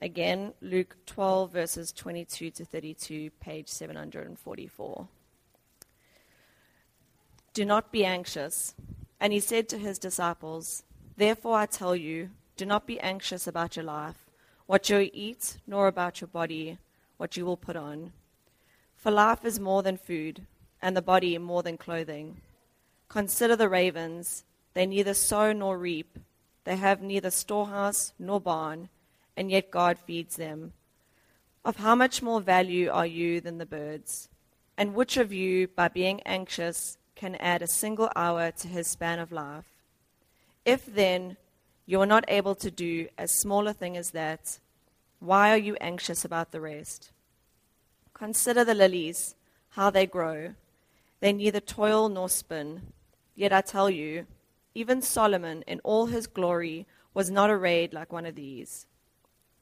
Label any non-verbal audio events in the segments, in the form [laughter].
Again, Luke 12, verses 22 to 32, page 744. Do not be anxious. And he said to his disciples, Therefore I tell you, do not be anxious about your life, what you eat, nor about your body, what you will put on. For life is more than food, and the body more than clothing. Consider the ravens. They neither sow nor reap, they have neither storehouse nor barn, and yet God feeds them. Of how much more value are you than the birds? And which of you, by being anxious, can add a single hour to his span of life. If then you are not able to do as small a thing as that, why are you anxious about the rest? Consider the lilies, how they grow. They neither toil nor spin. Yet I tell you, even Solomon in all his glory was not arrayed like one of these.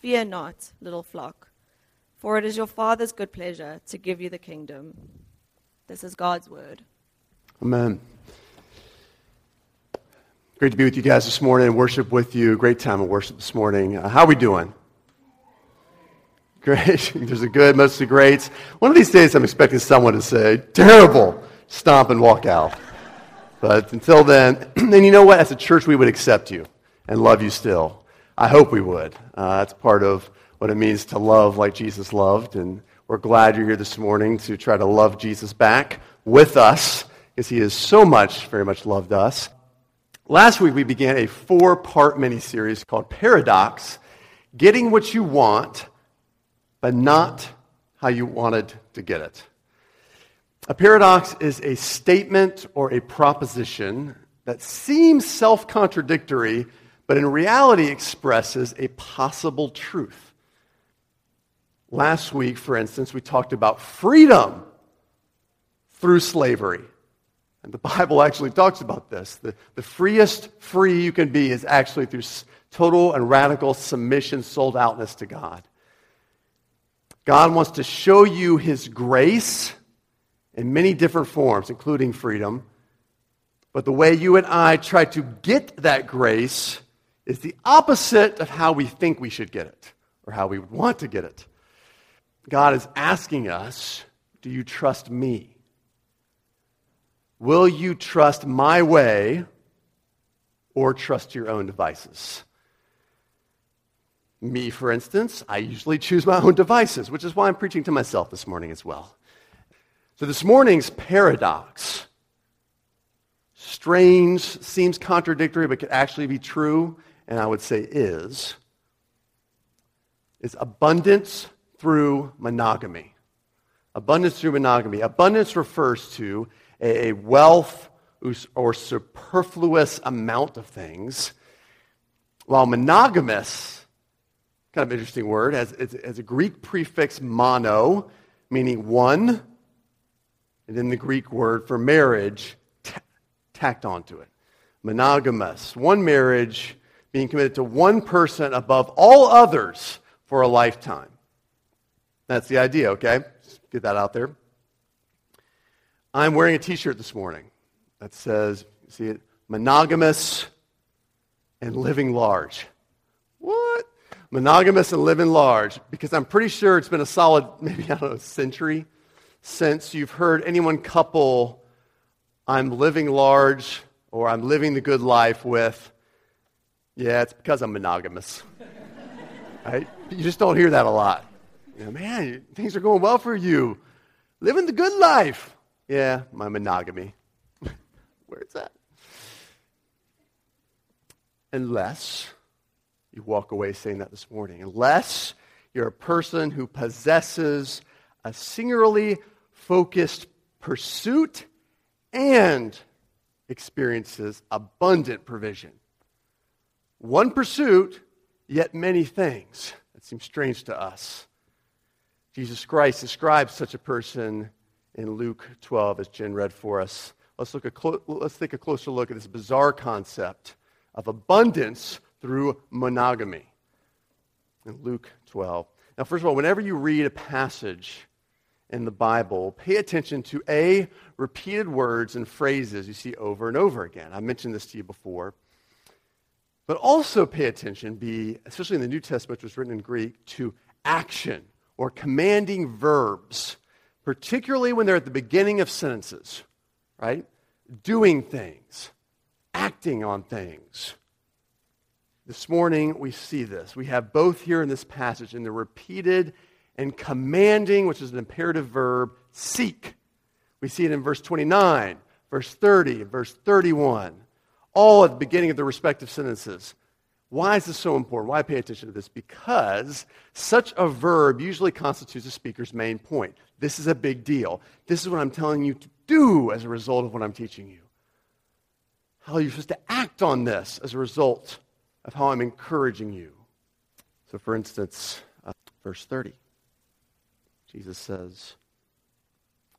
Fear not, little flock, for it is your Father's good pleasure to give you the kingdom. This is God's word. Amen. Great to be with you guys this morning and worship with you. Great time of worship this morning. Uh, how are we doing? Great. [laughs] There's a good, mostly great. One of these days, I'm expecting someone to say, terrible, stomp and walk out. But until then, [clears throat] and you know what? As a church, we would accept you and love you still. I hope we would. Uh, that's part of what it means to love like Jesus loved. And we're glad you're here this morning to try to love Jesus back with us because he has so much, very much loved us. Last week, we began a four part mini-series called Paradox Getting What You Want, but Not How You Wanted to Get It. A paradox is a statement or a proposition that seems self contradictory, but in reality expresses a possible truth. Last week, for instance, we talked about freedom through slavery. And the [laughs] Bible actually talks about this. The, the freest free you can be is actually through total and radical submission, sold outness to God. God wants to show you his grace in many different forms, including freedom. But the way you and I try to get that grace is the opposite of how we think we should get it or how we would want to get it. God is asking us, Do you trust me? Will you trust my way or trust your own devices? Me, for instance, I usually choose my own devices, which is why I'm preaching to myself this morning as well. So, this morning's paradox strange, seems contradictory, but could actually be true, and I would say is, is abundance through monogamy. Abundance through monogamy. Abundance refers to a wealth or superfluous amount of things, while monogamous, kind of interesting word, has, has a Greek prefix mono, meaning one, and then the Greek word for marriage t- tacked onto it. Monogamous, one marriage being committed to one person above all others for a lifetime. That's the idea, okay? Just get that out there. I'm wearing a t shirt this morning that says, see it, monogamous and living large. What? Monogamous and living large. Because I'm pretty sure it's been a solid, [laughs] maybe, I don't know, century since you've heard anyone couple, I'm living large or I'm living the good life with, yeah, it's because I'm monogamous. right? You just don't hear that a lot. You know, man, things are going well for you. Living the good life. Yeah, my monogamy. [laughs] Where's that? Unless you walk away saying that this morning, unless you're a person who possesses a singularly focused pursuit and experiences abundant provision. One pursuit, yet many things. That seems strange to us. Jesus Christ describes such a person in Luke 12, as Jen read for us. Let's, look a clo- let's take a closer look at this bizarre concept of abundance through monogamy in Luke 12. Now, first of all, whenever you read a passage in the Bible, pay attention to A, repeated words and phrases you see over and over again. I mentioned this to you before. But also pay attention, B, especially in the New Testament, which was written in Greek, to action or commanding verbs, particularly when they're at the beginning of sentences, right? Doing things, acting on things. This morning, we see this. We have both here in this passage in the repeated and commanding, which is an imperative verb, seek. We see it in verse 29, verse 30, verse 31, all at the beginning of the respective sentences. Why is this so important? Why pay attention to this? Because such a verb usually constitutes a speaker's main point. This is a big deal. This is what I'm telling you to do as a result of what I'm teaching you. How you're supposed to act on this as a result of how I'm encouraging you. So, for instance, uh, verse 30, Jesus says,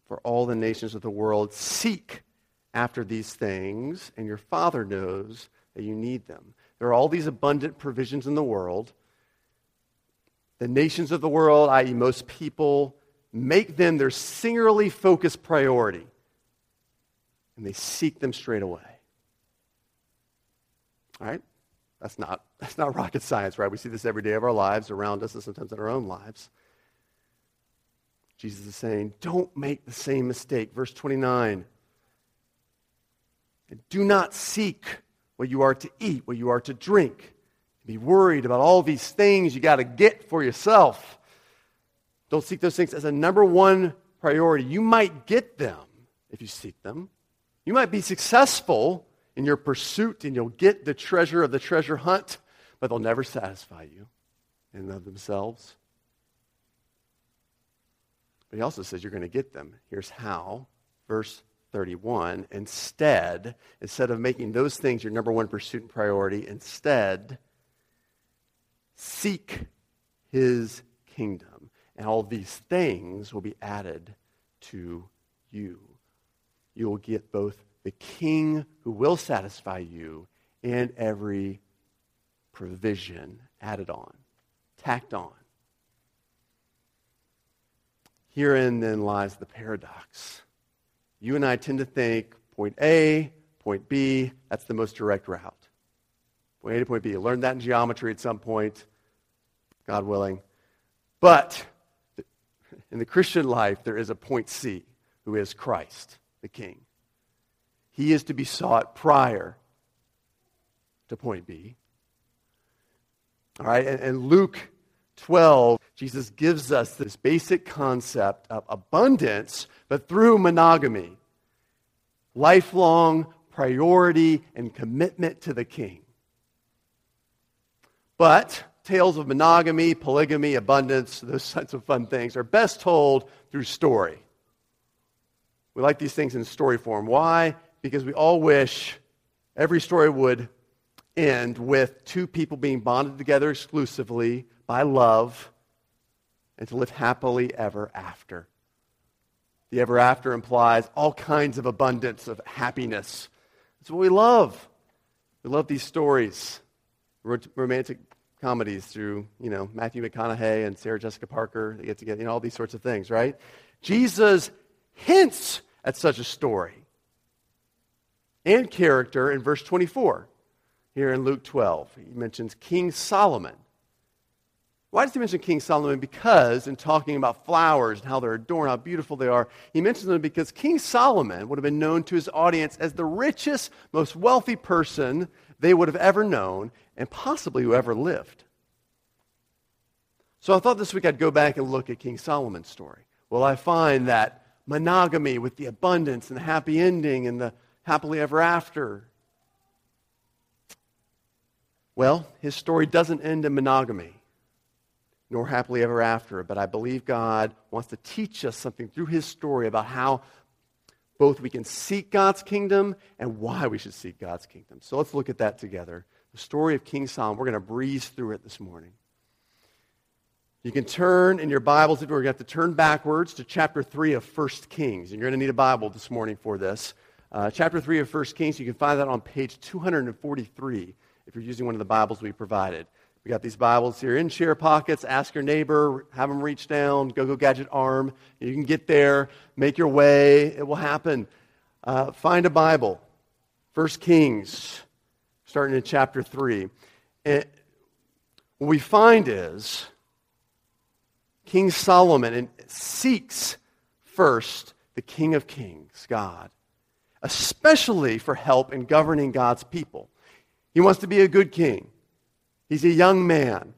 For all the nations of the world seek after these things, and your Father knows that you need them. There are all these abundant provisions in the world. The nations of the world, i.e., most people, make them their singularly focused priority, and they seek them straight away. All right? That's not, [laughs] that's not rocket science, right? We see this every day of our lives around us and sometimes in our own lives. Jesus is saying, don't make the same mistake. Verse 29. Do not seek what you are to eat, what you are to drink. Be worried about all these things you got to get for yourself. Don't seek those things as a number one priority. You might get them if you seek them. You might be successful in your pursuit and you'll get the treasure of the treasure hunt, but they'll never satisfy you in and of themselves. But he also says you're going to get them. Here's how. Verse 31. Instead, instead of making those things your number one pursuit and priority, instead, seek his kingdom. And all these things will be added to you. You will get both the king who will satisfy you and every provision added on, tacked on. Herein then lies the paradox. You and I tend to think point A, point B, that's the most direct route. Point A to point B. You learned that in geometry at some point, God willing. But in the Christian life, there is a point C, who is Christ, the King. He is to be sought prior to point B. All right, and, and Luke 12, Jesus gives us this basic concept of abundance, but through monogamy. Lifelong priority and commitment to the king. But tales of monogamy, polygamy, abundance, those sorts of fun things are best told through story. We like these things in story form. Why? because we all wish every story would end with two people being bonded together exclusively by love and to live happily ever after. The ever after implies all kinds of abundance of happiness. That's what we love. We love these stories, romantic comedies through, you know, Matthew McConaughey and Sarah Jessica Parker. They get together, you know, all these sorts of things, right? Jesus hints at such a story and character in verse 24 here in Luke 12. He mentions King Solomon. Why does he mention King Solomon? Because in talking about flowers and how they're adorned, how beautiful they are, he mentions them because King Solomon would have been known to his audience as the richest, most wealthy person they would have ever known and possibly who ever lived. So I thought this week I'd go back and look at King Solomon's story. Well, I find that monogamy with the abundance and the happy ending and the happily ever after. Well, his story doesn't end in monogamy, nor happily ever after, but I believe God wants to teach us something through his story about how both we can seek God's kingdom and why we should seek God's kingdom. So let's look at that together. The story of King Solomon. We're going to breeze through it this morning. You can turn in your Bibles, if we're going to have to turn backwards to chapter 3 of 1 Kings. And you're going to need a Bible this morning for this. Uh, chapter 3 of 1 Kings, you can find that on page 243 if you're using one of the Bibles we provided. We got these Bibles here in share pockets. Ask your neighbor, have them reach down, go go gadget arm. You can get there, make your way. It will happen. Uh, find a Bible. First Kings, starting in chapter 3. And what we find is King Solomon seeks first the King of Kings, God, especially for help in governing God's people. He wants to be a good king. He's a young man.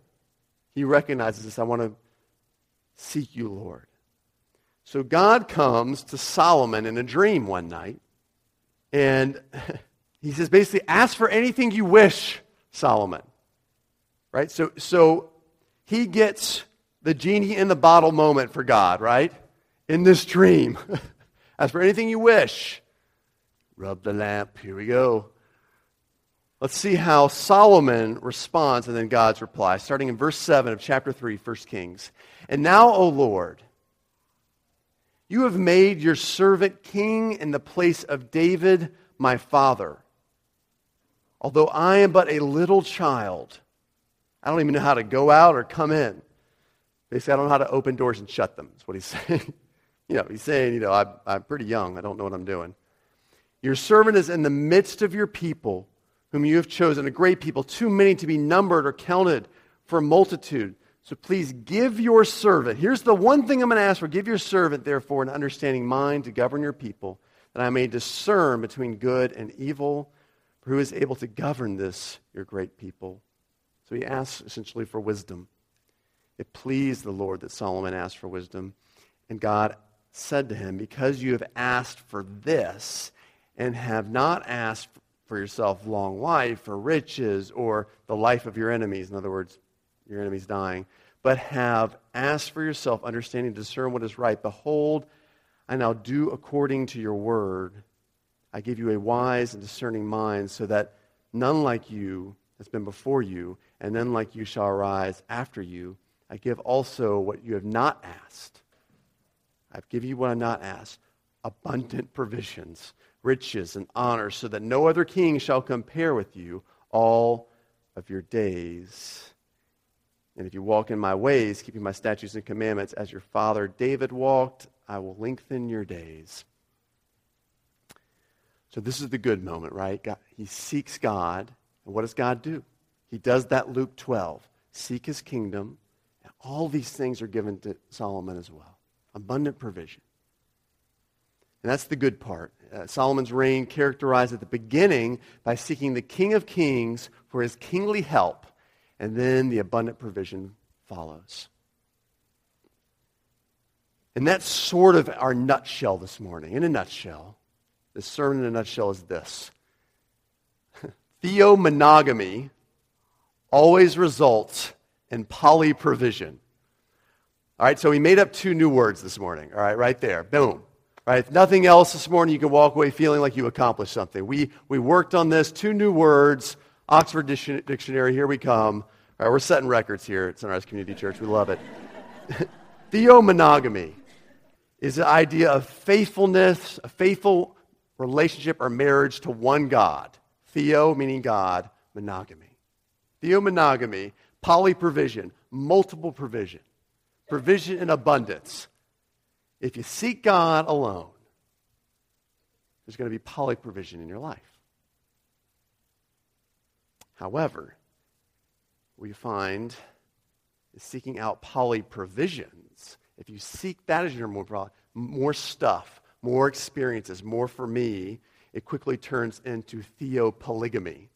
He recognizes this. I want to seek you, Lord. So God comes to Solomon in a dream one night, and [laughs] he says basically, ask for anything you wish, Solomon. Right? So, so he gets the genie in the bottle moment for God, right? In this dream. [laughs] ask for anything you wish, rub the lamp. Here we go. Let's see how Solomon responds and then God's reply, starting in verse 7 of chapter 3, 1 Kings. And now, O Lord, you have made your servant king in the place of David, my father. Although I am but a little child, I don't even know how to go out or come in. Basically, I don't know how to open doors and shut them, is what he's [laughs] saying. you know, he's saying, you know, I'm, I'm pretty young. I don't know what I'm doing. Your servant is in the midst of your people, whom you have chosen, a great people, too many to be numbered or counted for a multitude. So please give your servant, here's the one thing I'm going to ask for give your servant, therefore, an understanding mind to govern your people, that I may discern between good and evil. For who is able to govern this, your great people? So he asks essentially for wisdom. It pleased the Lord that Solomon asked for wisdom. And God said to him, Because you have asked for this and have not asked for yourself long life or riches or the life of your enemies, in other words, your enemies dying, but have asked for yourself understanding discern what is right, behold, I now do according to your word. I give you a wise and discerning mind so that none like you has been before you, and none like you shall arise after you. I give also what you have not asked. I've given you what I've not asked abundant provisions, riches, and honor, so that no other king shall compare with you all of your days. And if you walk in my ways, keeping my statutes and commandments, as your father David walked, I will lengthen your days. So this is the good moment, right? God, he seeks God. And what does God do? He does that Luke 12. Seek his kingdom, And all these things are given to Solomon as well abundant provision. And that's the good part. Uh, Solomon's reign characterized at the beginning by seeking the King of Kings for his kingly help, and then the abundant provision follows. And that's sort of our nutshell this morning. In a nutshell, the sermon in a nutshell is this [laughs] Theomonogamy always results and polyprovision. All right, so we made up two new words this morning. All right, right there. Boom. Right, if nothing else this morning, you can walk away feeling like you accomplished something. We, we worked on this, two new words, Oxford Dictionary, here we come. All right, we're setting records here at Sunrise Community Church. We love it. [laughs] Theomonogamy is the idea of faithfulness, a faithful relationship or marriage to one God. Theo meaning God, monogamy. Theomonogamy polyprovision, multiple provision, provision in abundance. If you seek God alone, there's going to be polyprovision in your life. However, we find seeking out polyprovisions. If you seek that as your more, more stuff, more experiences, more for me, it quickly turns into theopolygamy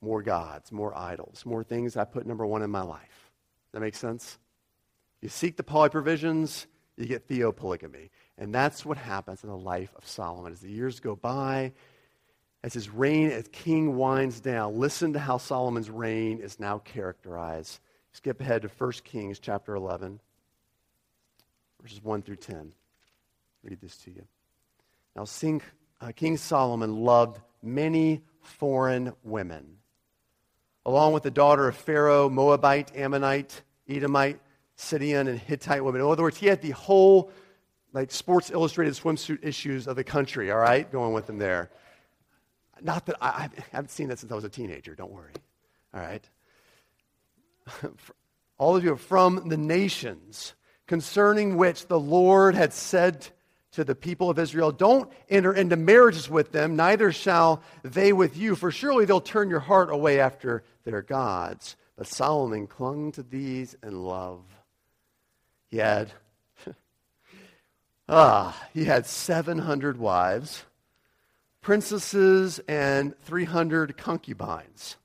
more gods, more idols, more things I put number one in my life. That makes sense? You seek the polyprovisions, you get theopolygamy. And that's what happens in the life of Solomon. As the years go by, as his reign as king winds down, listen to how Solomon's reign is now characterized. Skip ahead to 1 Kings chapter 11, verses 1 through 10. Read this to you. Now, uh, King Solomon loved many foreign women along with the daughter of Pharaoh, Moabite, Ammonite, Edomite, Sidonian, and Hittite women. In other words, he had the whole like Sports Illustrated swimsuit issues of the country, all right, going with him there. Not that I, I haven't seen that since I was a teenager, don't worry. All right. [laughs] All of you are from the nations concerning which the Lord had said to the people of Israel, Don't enter into marriages with them, neither shall they with you, for surely they'll turn your heart away after their gods. But Solomon clung to these in love. He had, [laughs] ah, he had 700 wives, princesses, and 300 concubines.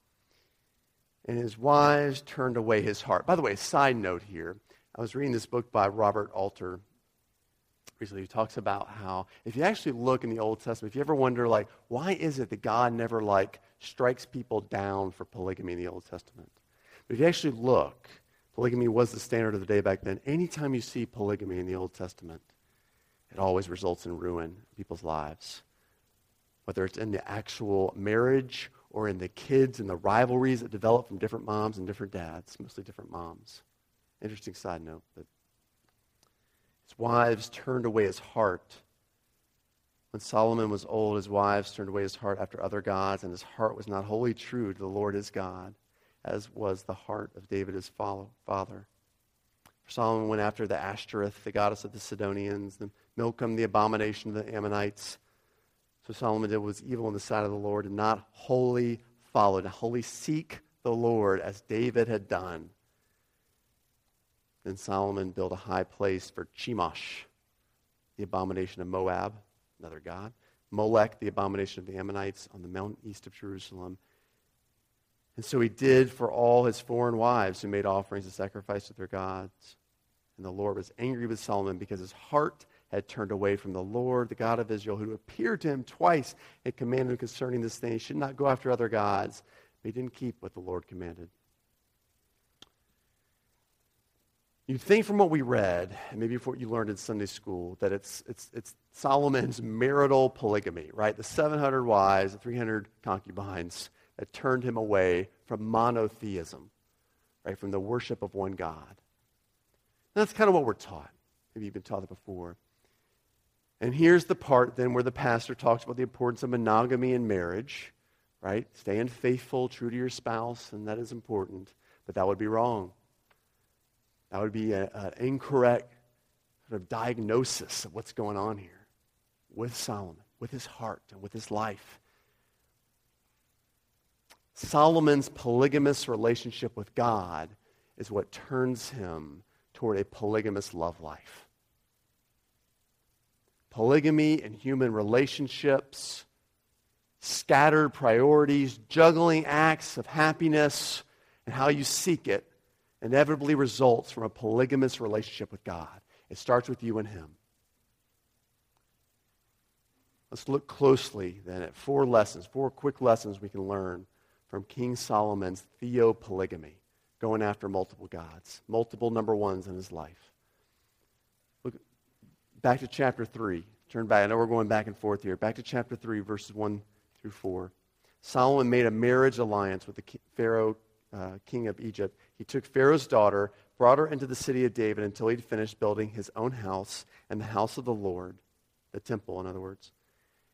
And his wives turned away his heart. By the way, side note here. I was reading this book by Robert Alter recently who talks about how if you actually look in the Old Testament, if you ever wonder like why is it that God never like strikes people down for polygamy in the Old Testament? But if you actually look, polygamy was the standard of the day back then. Anytime you see polygamy in the Old Testament, it always results in ruin in people's lives. Whether it's in the actual marriage or in the kids and the rivalries that develop from different moms and different dads, mostly different moms. Interesting side note, but his wives turned away his heart. When Solomon was old, his wives turned away his heart after other gods, and his heart was not wholly true to the Lord his God, as was the heart of David his father. Solomon went after the Ashtoreth, the goddess of the Sidonians, the Milcom, the abomination of the Ammonites. So Solomon did what was evil in the sight of the Lord and not wholly followed, not wholly seek the Lord as David had done. Then Solomon built a high place for Chemosh, the abomination of Moab, another god. Molech, the abomination of the Ammonites, on the mountain east of Jerusalem. And so he did for all his foreign wives who made offerings and sacrifices to their gods. And the Lord was angry with Solomon because his heart had turned away from the Lord, the God of Israel, who appeared to him twice and commanded him concerning this thing. He should not go after other gods. But he didn't keep what the Lord commanded. You'd think from what we read, and maybe from what you learned in Sunday school, that it's, it's, it's Solomon's marital polygamy, right? The 700 wives, the 300 concubines that turned him away from monotheism, right? From the worship of one God. And that's kind of what we're taught. Maybe you've been taught it before. And here's the part then where the pastor talks about the importance of monogamy in marriage, right? Staying faithful, true to your spouse, and that is important. But that would be wrong. That would be an incorrect sort of diagnosis of what's going on here with Solomon, with his heart, and with his life. Solomon's polygamous relationship with God is what turns him toward a polygamous love life. Polygamy and human relationships, scattered priorities, juggling acts of happiness, and how you seek it inevitably results from a polygamous relationship with God. It starts with you and Him. Let's look closely then at four lessons, four quick lessons we can learn from King Solomon's theopolygamy, going after multiple gods, multiple number ones in his life. Look back to chapter 3. Turn back. I know we're going back and forth here. Back to chapter 3, verses 1 through 4. Solomon made a marriage alliance with the Pharaoh, uh, king of Egypt, he took Pharaoh's daughter, brought her into the city of David until he'd finished building his own house and the house of the Lord, the temple, in other words,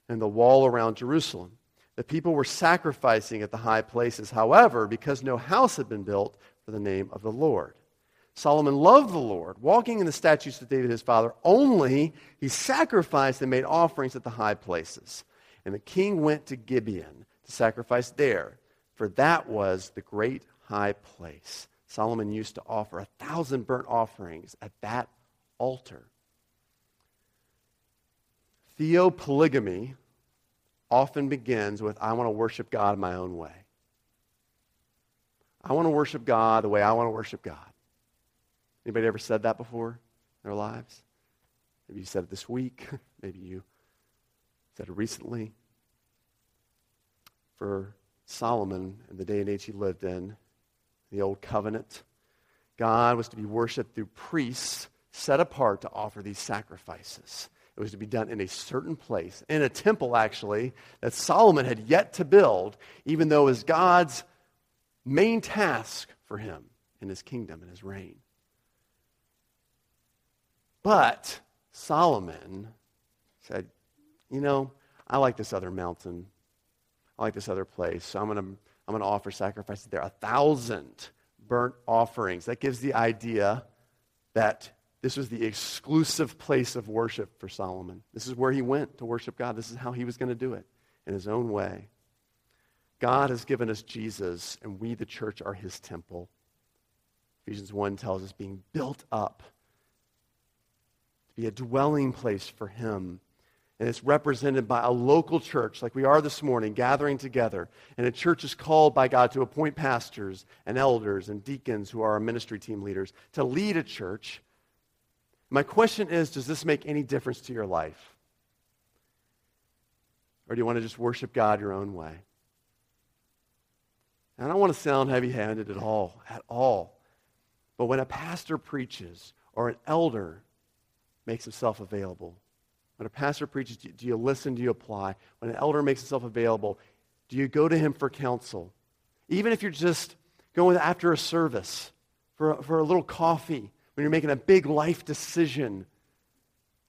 and the wall around Jerusalem. The people were sacrificing at the high places, however, because no house had been built for the name of the Lord. Solomon loved the Lord, walking in the statutes of David his father, only he sacrificed and made offerings at the high places. And the king went to Gibeon to sacrifice there, for that was the great high place. Solomon used to offer a thousand burnt offerings at that altar. Theopolygamy often begins with I want to worship God my own way. I want to worship God the way I want to worship God. Anybody ever said that before in their lives? Maybe you said it this week. [laughs] Maybe you said it recently. For Solomon in the day and age he lived in, the old covenant. God was to be worshiped through priests set apart to offer these sacrifices. It was to be done in a certain place, in a temple, actually, that Solomon had yet to build, even though it was God's main task for him in his kingdom and his reign. But Solomon said, You know, I like this other mountain. I like this other place. So I'm going to I'm going to offer sacrifices there. A thousand burnt offerings. That gives the idea that this was the exclusive place of worship for Solomon. This is where he went to worship God. This is how he was going to do it in his own way. God has given us Jesus, and we, the church, are his temple. Ephesians 1 tells us being built up to be a dwelling place for him. And it's represented by a local church, like we are this morning, gathering together. And a church is called by God to appoint pastors and elders and deacons who are our ministry team leaders to lead a church. My question is Does this make any difference to your life? Or do you want to just worship God your own way? And I don't want to sound heavy handed at all, at all. But when a pastor preaches or an elder makes himself available, when a pastor preaches, do you listen? Do you apply? When an elder makes himself available, do you go to him for counsel? Even if you're just going after a service for, for a little coffee, when you're making a big life decision,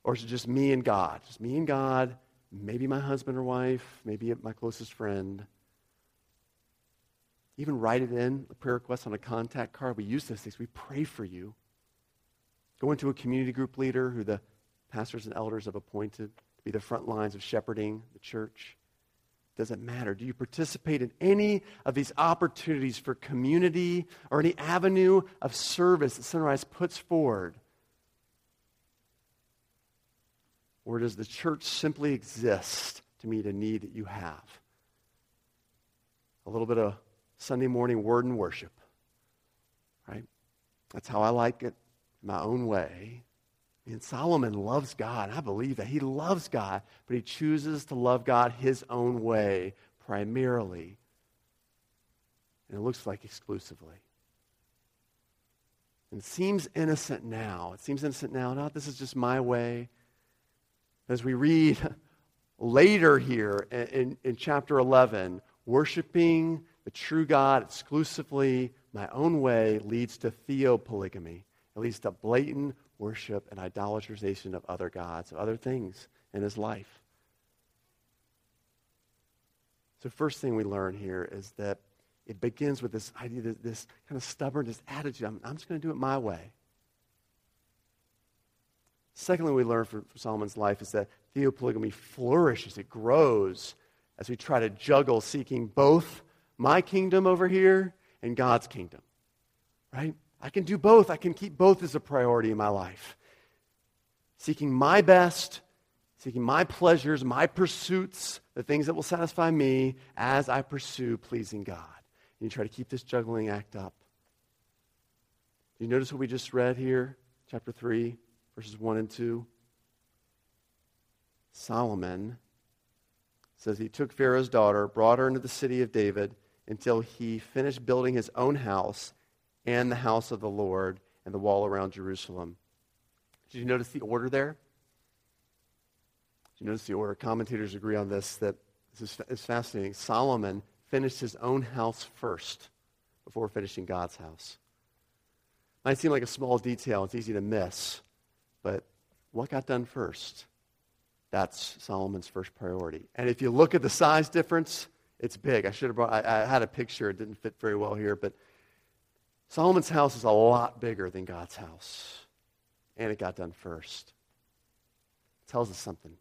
or is it just me and God? Just me and God, maybe my husband or wife, maybe my closest friend. Even write it in, a prayer request on a contact card. We use those things. We pray for you. Go into a community group leader who the pastors and elders have appointed to be the front lines of shepherding the church. Doesn't matter. Do you participate in any of these opportunities for community or any avenue of service that Sunrise puts forward? Or does the church simply exist to meet a need that you have? A little bit of Sunday morning word and worship. Right? That's how I like it, my own way. And Solomon loves God. I believe that. He loves God, but he chooses to love God his own way primarily. And it looks like exclusively. And it seems innocent now. It seems innocent now. Not this is just my way. As we read [laughs] later here in, in, in chapter 11, worshiping the true God exclusively my own way leads to theopolygamy. It leads to blatant worship and idolatrization of other gods, of other things in his life. So, first thing we learn here is that it begins with this idea, this, kind of stubborn, this attitude I'm, I'm just going to do it my way. Secondly, we learn from, from Solomon's life is that theopolygamy flourishes, it grows as we try to juggle seeking both my kingdom over here and God's kingdom. Right? I can do both. I can keep both as a priority in my life. Seeking my best, seeking my pleasures, my pursuits, the things that will satisfy me as I pursue pleasing God. And you try to keep this juggling act up. You notice what we just read here? Chapter 3, verses 1 and 2. Solomon says he took Pharaoh's daughter, brought her into the city of David until he finished building his own house and the house of the Lord and the wall around Jerusalem. Did you notice the order there? Did you notice the order? Commentators agree on this that this is, is fascinating. Solomon finished his own house first before finishing God's house. Might seem like a small detail, it's easy to miss, but what got done first? That's Solomon's first priority. And if you look at the size difference, it's big. I should have brought, I, I had a picture. It didn't fit very well here, but Solomon's house is a lot bigger than God's house. And it got done first. It tells us something.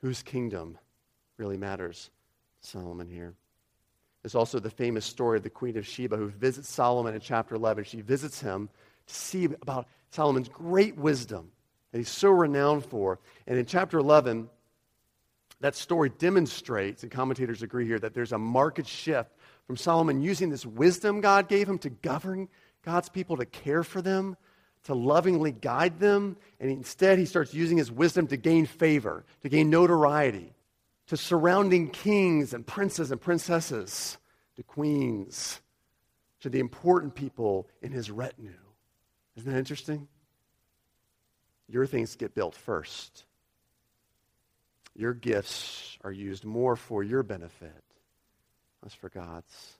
Whose kingdom really matters? Solomon here. There's also the famous story of the Queen of Sheba who visits Solomon in chapter 11. She visits him to see about Solomon's great wisdom that he's so renowned for. And in chapter 11, that story demonstrates, and commentators agree here, that there's a market shift from Solomon using this wisdom God gave him to govern God's people, to care for them, to lovingly guide them. And instead, he starts using his wisdom to gain favor, to gain notoriety, to surrounding kings and princes and princesses, to queens, to the important people in his retinue. Isn't that interesting? Your things get built first. Your gifts are used more for your benefit, less for God's.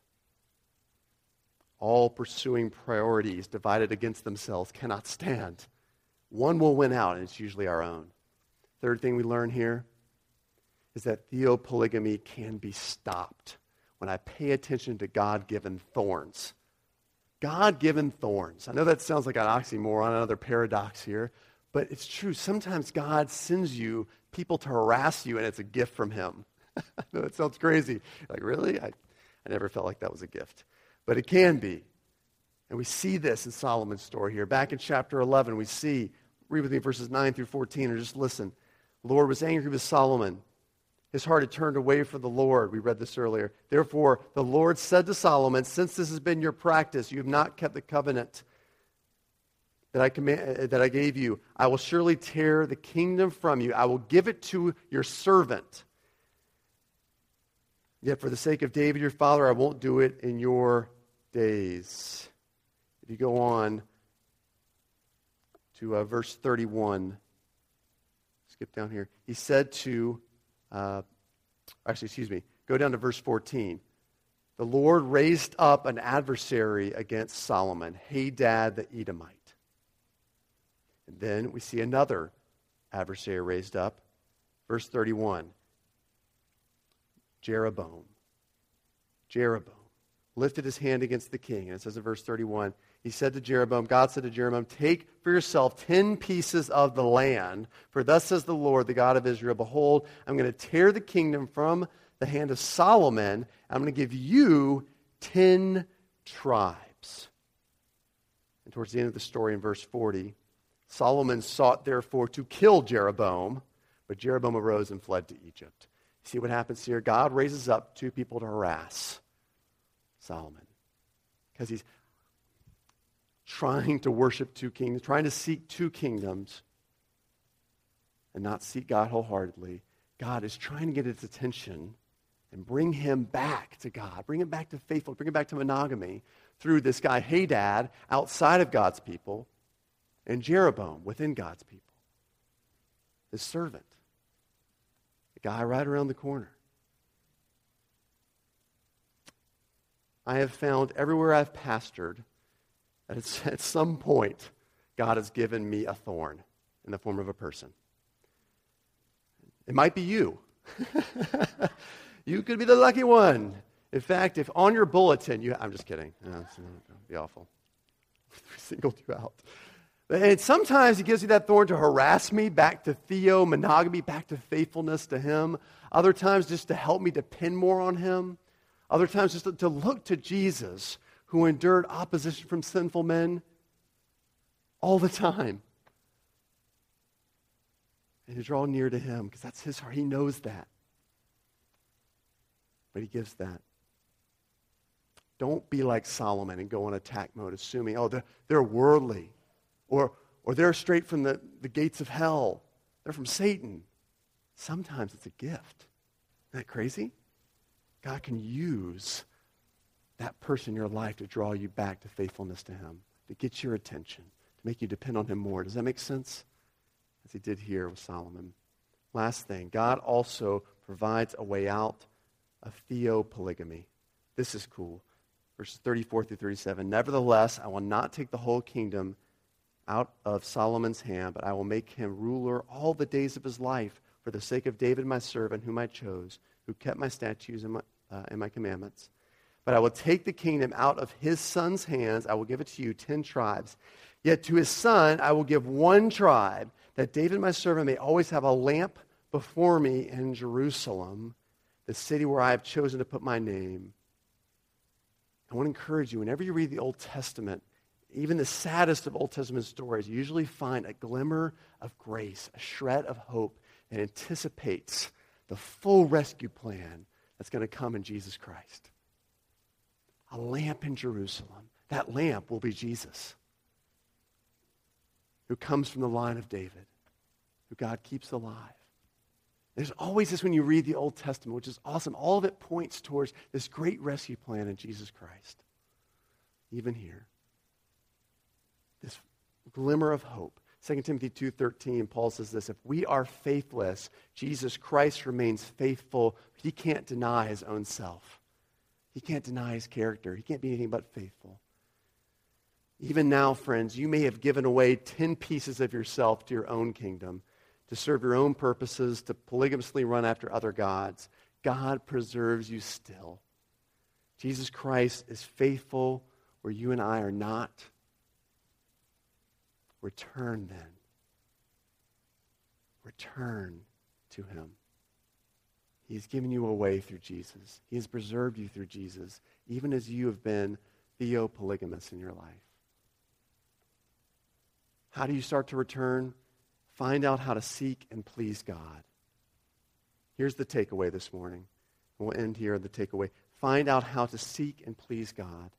all pursuing priorities divided against themselves cannot stand. One will win out, and it's usually our own. Third thing we learn here is that theopolygamy can be stopped when I pay attention to God given thorns. God given thorns. I know that sounds like an oxymoron, another paradox here, but it's true. Sometimes God sends you people to harass you, and it's a gift from Him. I know it sounds crazy. Like, really? I, I never felt like that was a gift. But it can be. And we see this in Solomon's story here. Back in chapter 11, we see, read with me verses 9 through 14, or just listen. The Lord was angry with Solomon. His heart had turned away from the Lord. We read this earlier. Therefore, the Lord said to Solomon, Since this has been your practice, you have not kept the covenant that I, command, uh, that I gave you. I will surely tear the kingdom from you. I will give it to your servant. Yet for the sake of David your father, I won't do it in your days. If you go on to uh, verse 31, skip down here. He said to, uh, actually, excuse me, go down to verse 14. The Lord raised up an adversary against Solomon, Hadad the Edomite. And then we see another adversary raised up. Verse 31 Jeroboam. Jeroboam lifted his hand against the king. And it says in verse 31 He said to Jeroboam, God said to Jeroboam, Take for yourself ten pieces of the land, for thus says the Lord, the God of Israel, Behold, I'm going to tear the kingdom from the hand of Solomon, I'm going to give you ten tribes. And towards the end of the story in verse 40, Solomon sought, therefore, to kill Jeroboam, but Jeroboam arose and fled to Egypt. See what happens here? God raises up two people to harass Solomon because he's trying to worship two kings, trying to seek two kingdoms and not seek God wholeheartedly. God is trying to get his attention and bring him back to God, bring him back to faithful, bring him back to monogamy through this guy Hadad outside of God's people and Jeroboam within God's people. His servant, the guy right around the corner. I have found everywhere I've pastored that [laughs] at some point God has given me a thorn in the form of a person. It might be you. [laughs] you could be the lucky one. In fact, if on your bulletin you, I'm just kidding. No, be awful. we [laughs] singled you out. And sometimes he gives you that thorn to harass me back to Theo, monogamy, back to faithfulness to him. Other times just to help me depend more on him. Other times just to, look to Jesus, who endured opposition from sinful men all the time. And to draw near to him, because that's his heart. He knows that. But he gives that. Don't be like Solomon and go on attack mode, assuming, oh, they're, they're worldly or, or they're straight from the, the gates of hell. They're from Satan. Sometimes it's a gift. Isn't that crazy? God can use that person in your life to draw you back to faithfulness to Him, to get your attention, to make you depend on Him more. Does that make sense? As He did here with Solomon. Last thing, God also provides a way out of theopolygamy. This is cool. Verses 34 through 37. Nevertheless, I will not take the whole kingdom out of Solomon's hand, but I will make him ruler all the days of his life for the sake of David my servant, whom I chose, who kept my statutes and my, uh, and my commandments. But I will take the kingdom out of his son's hands. I will give it to you, ten tribes. Yet to his son I will give one tribe, that David my servant may always have a lamp before me in Jerusalem, the city where I have chosen to put my name. I want to encourage you, whenever you read the Old Testament, even the saddest of Old Testament stories usually find a glimmer of grace, a shred of hope that anticipates the full rescue plan that's going to come in Jesus Christ. A lamp in Jerusalem. That lamp will be Jesus, who comes from the line of David, who God keeps alive. There's always this when you read the Old Testament, which is awesome. All of it points towards this great rescue plan in Jesus Christ. Even here glimmer of hope. 2 Timothy 2:13 Paul says this, if we are faithless, Jesus Christ remains faithful. He can't deny his own self. He can't deny his character. He can't be anything but faithful. Even now, friends, you may have given away 10 pieces of yourself to your own kingdom, to serve your own purposes, to polygamously run after other gods. God preserves you still. Jesus Christ is faithful where you and I are not. Return then. Return to him. He has given you a way through Jesus. He has preserved you through Jesus, even as you have been theopolygamous in your life. How do you start to return? Find out how to seek and please God. Here's the takeaway this morning. We'll end here the takeaway. Find out how to seek and please God.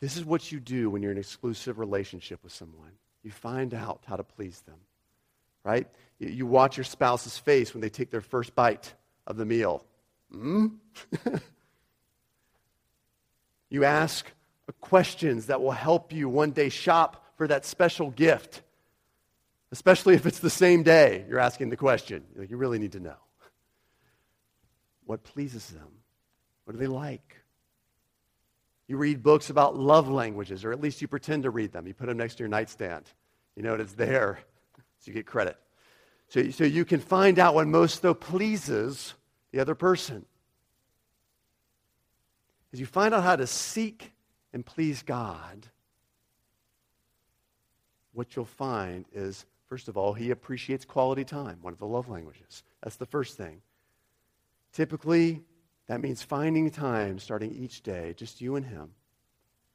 This is what you do when you're in an exclusive relationship with someone. You find out how to please them, right? You, watch your spouse's face when they take their first bite of the meal. Hmm? [laughs] you ask questions that will help you one day shop for that special gift, especially if it's the same day you're asking the question. You really need to know. What pleases them? What do they like? You read books about love languages, or at least you pretend to read them. You put them next to your nightstand. You know it's there, so you get credit. So, so you can find out what most though pleases the other person. As you find out how to seek and please God, what you'll find is, first of all, he appreciates quality time, one of the love languages. That's the first thing. Typically, that means finding time starting each day, just you and him.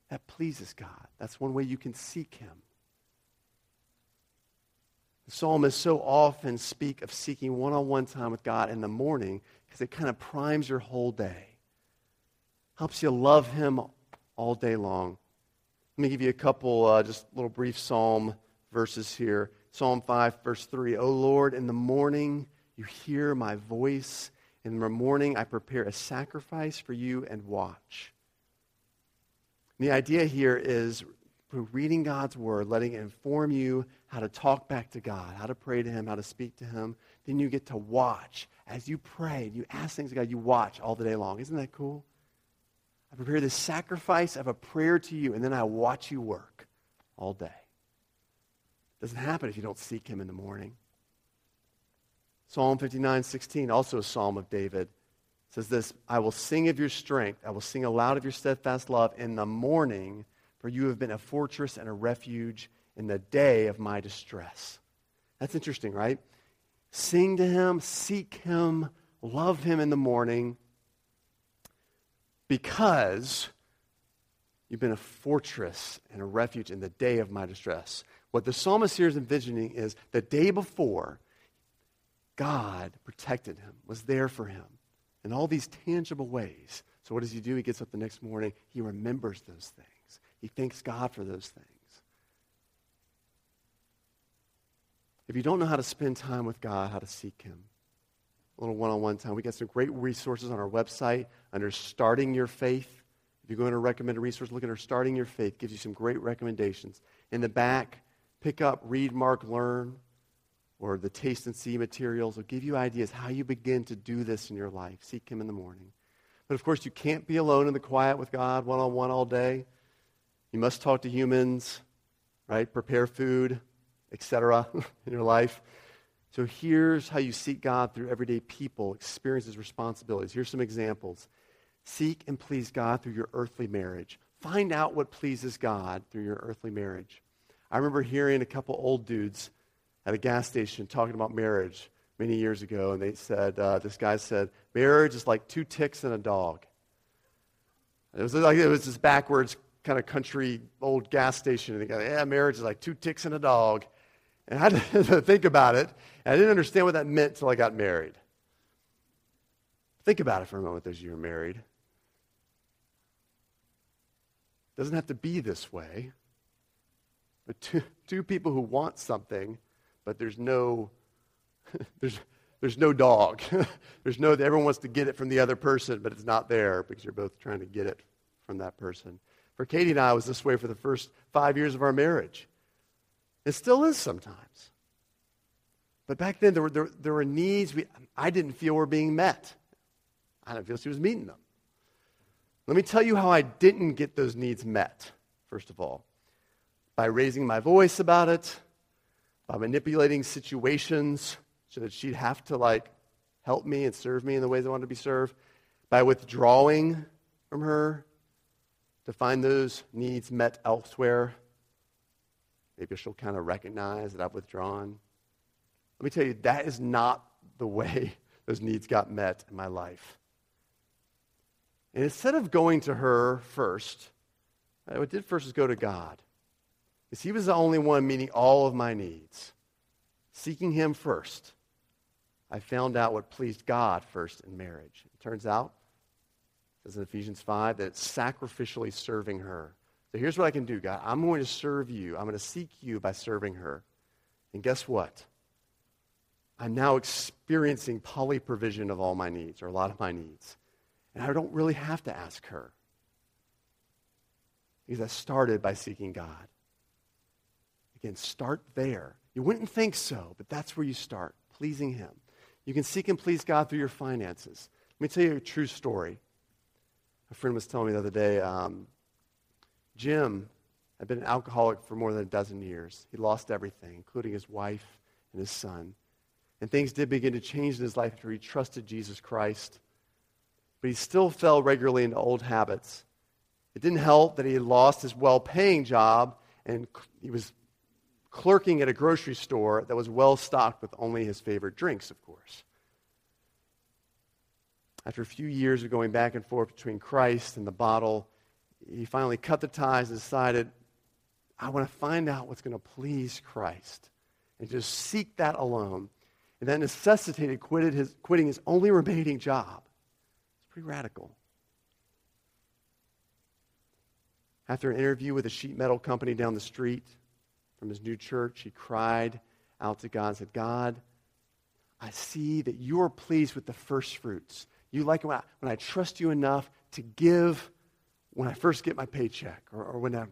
That pleases God. That's one way you can seek him. The psalmists so often speak of seeking one on one time with God in the morning because it kind of primes your whole day, helps you love him all day long. Let me give you a couple, uh, just little brief psalm verses here. Psalm 5, verse 3. O Lord, in the morning you hear my voice. In the morning, I prepare a sacrifice for you and watch. The idea here is through reading God's word, letting it inform you how to talk back to God, how to pray to Him, how to speak to Him. Then you get to watch. As you pray and you ask things to God, you watch all the day long. Isn't that cool? I prepare the sacrifice of a prayer to you, and then I watch you work all day. It doesn't happen if you don't seek Him in the morning. Psalm 59, 16, also a psalm of David, says this I will sing of your strength. I will sing aloud of your steadfast love in the morning, for you have been a fortress and a refuge in the day of my distress. That's interesting, right? Sing to him, seek him, love him in the morning because you've been a fortress and a refuge in the day of my distress. What the psalmist here is envisioning is the day before, God protected him, was there for him in all these tangible ways. So, what does he do? He gets up the next morning, he remembers those things, he thanks God for those things. If you don't know how to spend time with God, how to seek him, a little one on one time, we got some great resources on our website under Starting Your Faith. If going to recommend a resource, look at our Starting Your Faith. gives you some great recommendations. In the back, pick up Read, Mark, Learn or the taste and see materials will give you ideas how you begin to do this in your life. Seek Him in the morning. But of course, you can't be alone in the quiet with God one on one all day. You must talk to humans, right? Prepare food, etc. [laughs] in your life. So here's how you seek God through everyday people, experiences, responsibilities. Here's some examples. Seek and please God through your earthly marriage. Find out what pleases God through your earthly marriage. I remember hearing a couple old dudes at a gas station talking about marriage many years ago, and they said, uh, this guy said, marriage is like two ticks and a dog. it was like it was this backwards kind of country old gas station, and they go, yeah, marriage is like two ticks and a dog. And I [laughs] had to think about it, and I didn't understand what that meant until I got married. Think about it for a moment as you're married. It doesn't have to be this way. But two, two people who want something but there's no [laughs] there's there's no dog. [laughs] there's no everyone wants to get it from the other person, but it's not there because you're both trying to get it from that person. For Katie and I, it was this way for the first five years of our marriage. It still is sometimes. But back then, there were, there, there were needs we, I didn't feel were being met. I didn't feel she was meeting them. Let me tell you how I didn't get those needs met, first of all. By raising my voice about it, by manipulating situations so that she'd have to, like, help me and serve me in the ways I wanted to be served, by withdrawing from her to find those needs met elsewhere. Maybe she'll kind of recognize that I've withdrawn. Let me tell you, that is not the way [laughs] those needs got met in my life. And instead of going to her first, uh, what I did first is go to God. Because He was the only one meeting all of my needs. Seeking Him first, I found out what pleased God first in marriage. It turns out, it says in Ephesians 5, that it's sacrificially serving her. So here's what I can do, God. I'm going to serve you. I'm going to seek you by serving her. And guess what? I'm now experiencing poly provision of all my needs, or a lot of my needs. And I don't really have to ask her. Because I started by seeking God. Again, start there. You wouldn't think so, but that's where you start, pleasing Him. You can seek and please God through your finances. Let me tell you a true story. A friend was telling me the other day um, Jim had been an alcoholic for more than a dozen years. He lost everything, including his wife and his son. And things did begin to change in his life after he trusted Jesus Christ. But he still fell regularly into old habits. It didn't help that he had lost his well paying job and he was clerking at a grocery store that was well stocked with only his favorite drinks, of course. After a few years of going back and forth between Christ and the bottle, he finally cut the ties and decided, I want to find out what's going to please Christ and just seek that alone. And that necessitated his, quitting his only remaining job. It's pretty radical. After an interview with a sheet metal company down the street from his new church, he cried out to God and said, God, I see that you are pleased with the first fruits. You like when I, when I trust you enough to give when I first get my paycheck or, or when I.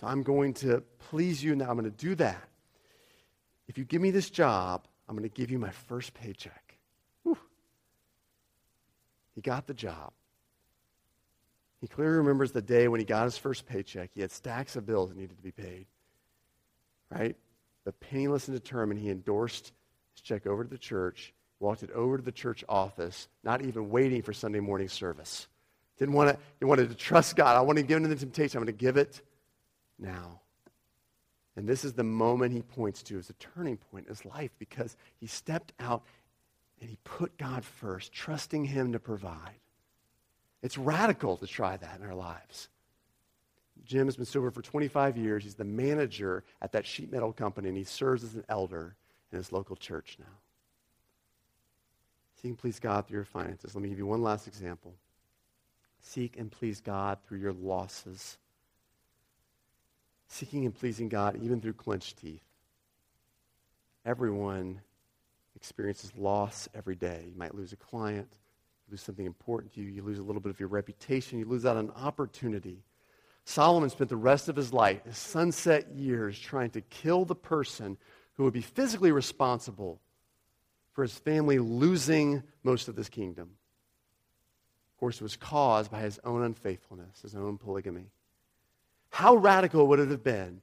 So I'm going to please you now. I'm going to do that if you give me this job, I'm going to give you my first paycheck. Whew. He got the job. He clearly remembers the day when he got his first paycheck. He had stacks of bills that needed to be paid. Right? But penniless and determined, he endorsed his check over to the church, walked it over to the church office, not even waiting for Sunday morning service. Didn't want to, he wanted to trust God. I want to give him the temptation. I'm going to give it now. And this is the moment he points to as a turning point in his life because he stepped out and he put God first, trusting him to provide. It's radical to try that in our lives. Jim has been sober for 25 years. He's the manager at that sheet metal company, and he serves as an elder in his local church now. Seek and please God through your finances. Let me give you one last example. Seek and please God through your losses seeking and pleasing God even through clenched teeth. Everyone experiences loss every day. You might lose a client, lose something important to you, you lose a little bit of your reputation, you lose out on an opportunity. Solomon spent the rest of his life, his sunset years, trying to kill the person who would be physically responsible for his family losing most of this kingdom. Of course, it was caused by his own unfaithfulness, his own polygamy. How radical would it have been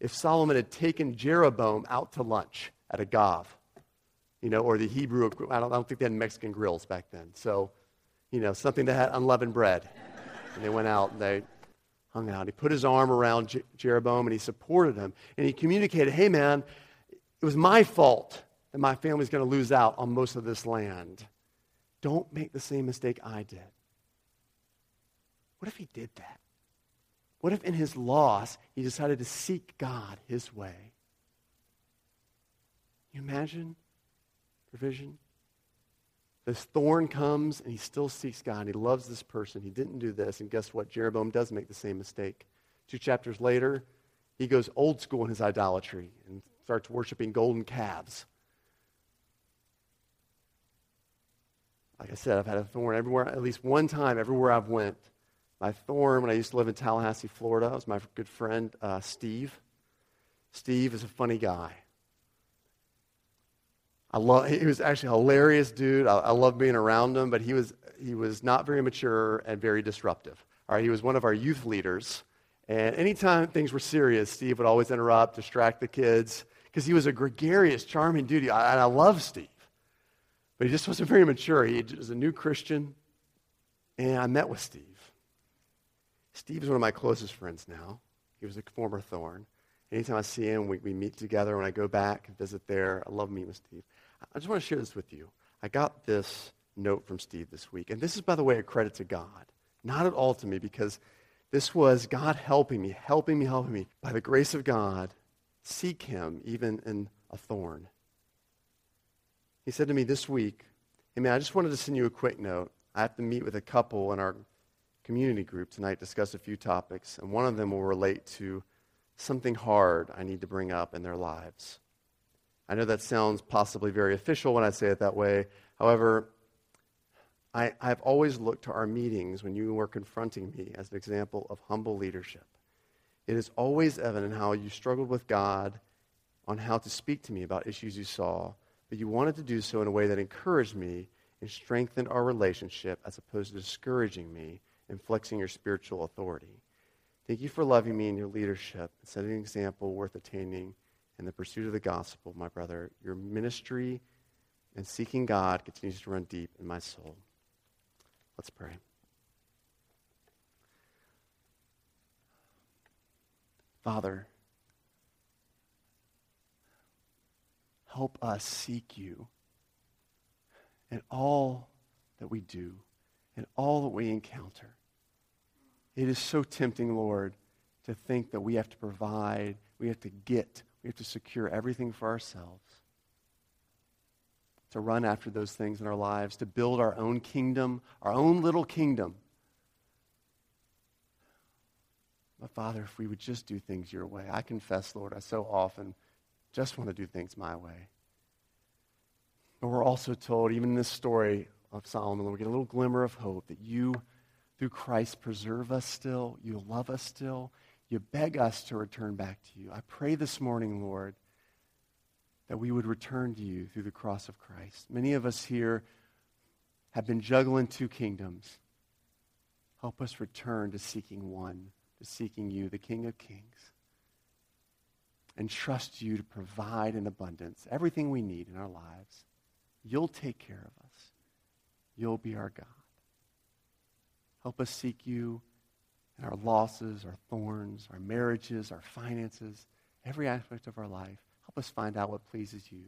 if Solomon had taken Jeroboam out to lunch at a Gav? You know, or the Hebrew, I don't, I don't think they had Mexican grills back then. So, you know, something that had unleavened bread. And they went out and they hung out. He put his arm around Je- Jeroboam and he supported him. And he communicated, hey, man, it was my fault that my family's going to lose out on most of this land. Don't make the same mistake I did. What if he did that? What if in his loss he decided to seek God his way? You imagine provision? This thorn comes and he still seeks God. He loves this person. He didn't do this. And guess what? Jeroboam does make the same mistake. Two chapters later, he goes old school in his idolatry and starts worshiping golden calves. Like I said, I've had a thorn everywhere, at least one time, everywhere I've went. My thorn when I used to live in Tallahassee, Florida, was my good friend uh, Steve. Steve is a funny guy. I he was actually a hilarious dude. I, I love being around him, but he was, he was not very mature and very disruptive. All right, he was one of our youth leaders. And anytime things were serious, Steve would always interrupt, distract the kids, because he was a gregarious, charming dude. And I love Steve. But he just wasn't very mature. He was a new Christian. And I met with Steve. Steve is one of my closest friends now. He was a former Thorn. Anytime I see him, we, we meet together. When I go back and visit there, I love meeting with Steve. I just want to share this with you. I got this note from Steve this week. And this is, by the way, a credit to God. Not at all to me, because this was God helping me, helping me, helping me. By the grace of God, seek Him even in a thorn. He said to me this week, Hey, man, I just wanted to send you a quick note. I have to meet with a couple in our community group tonight, discuss a few topics, and one of them will relate to something hard I need to bring up in their lives. I know that sounds possibly very official when I say it that way. However, I, have always looked to our meetings when you were confronting me as an example of humble leadership. It is always evident how you struggled with God on how to speak to me about issues you saw, but you wanted to do so in a way that encouraged me and strengthened our relationship as opposed to discouraging me and flexing your spiritual authority. Thank you for loving me and your leadership and setting an example worth attaining in the pursuit of the gospel, my brother. Your ministry and seeking God continues to run deep in my soul. Let's pray. Father, help us seek you in all that we do, in all that we encounter. It is so tempting, Lord, to think that we have to provide, we have to get, we have to secure everything for ourselves to run after those things in our lives, to build our own kingdom, our own little kingdom. But Father, if we would just do things your way, I confess, Lord, I so often just want to do things my way. But we're also told, even in this story of Solomon, we get a little glimmer of hope that you, through Christ, preserve us still, you love us still, you beg us to return back to you. I pray this morning, Lord, that we would return to you through the cross of Christ. Many of us here have been juggling two kingdoms. Help us return to seeking one, to seeking you, the King of Kings, and trust you to provide in abundance everything we need in our lives. You'll take care of us. You'll be our God. Help us seek you in our losses, our thorns, our marriages, our finances, every aspect of our life. Help us find out what pleases you.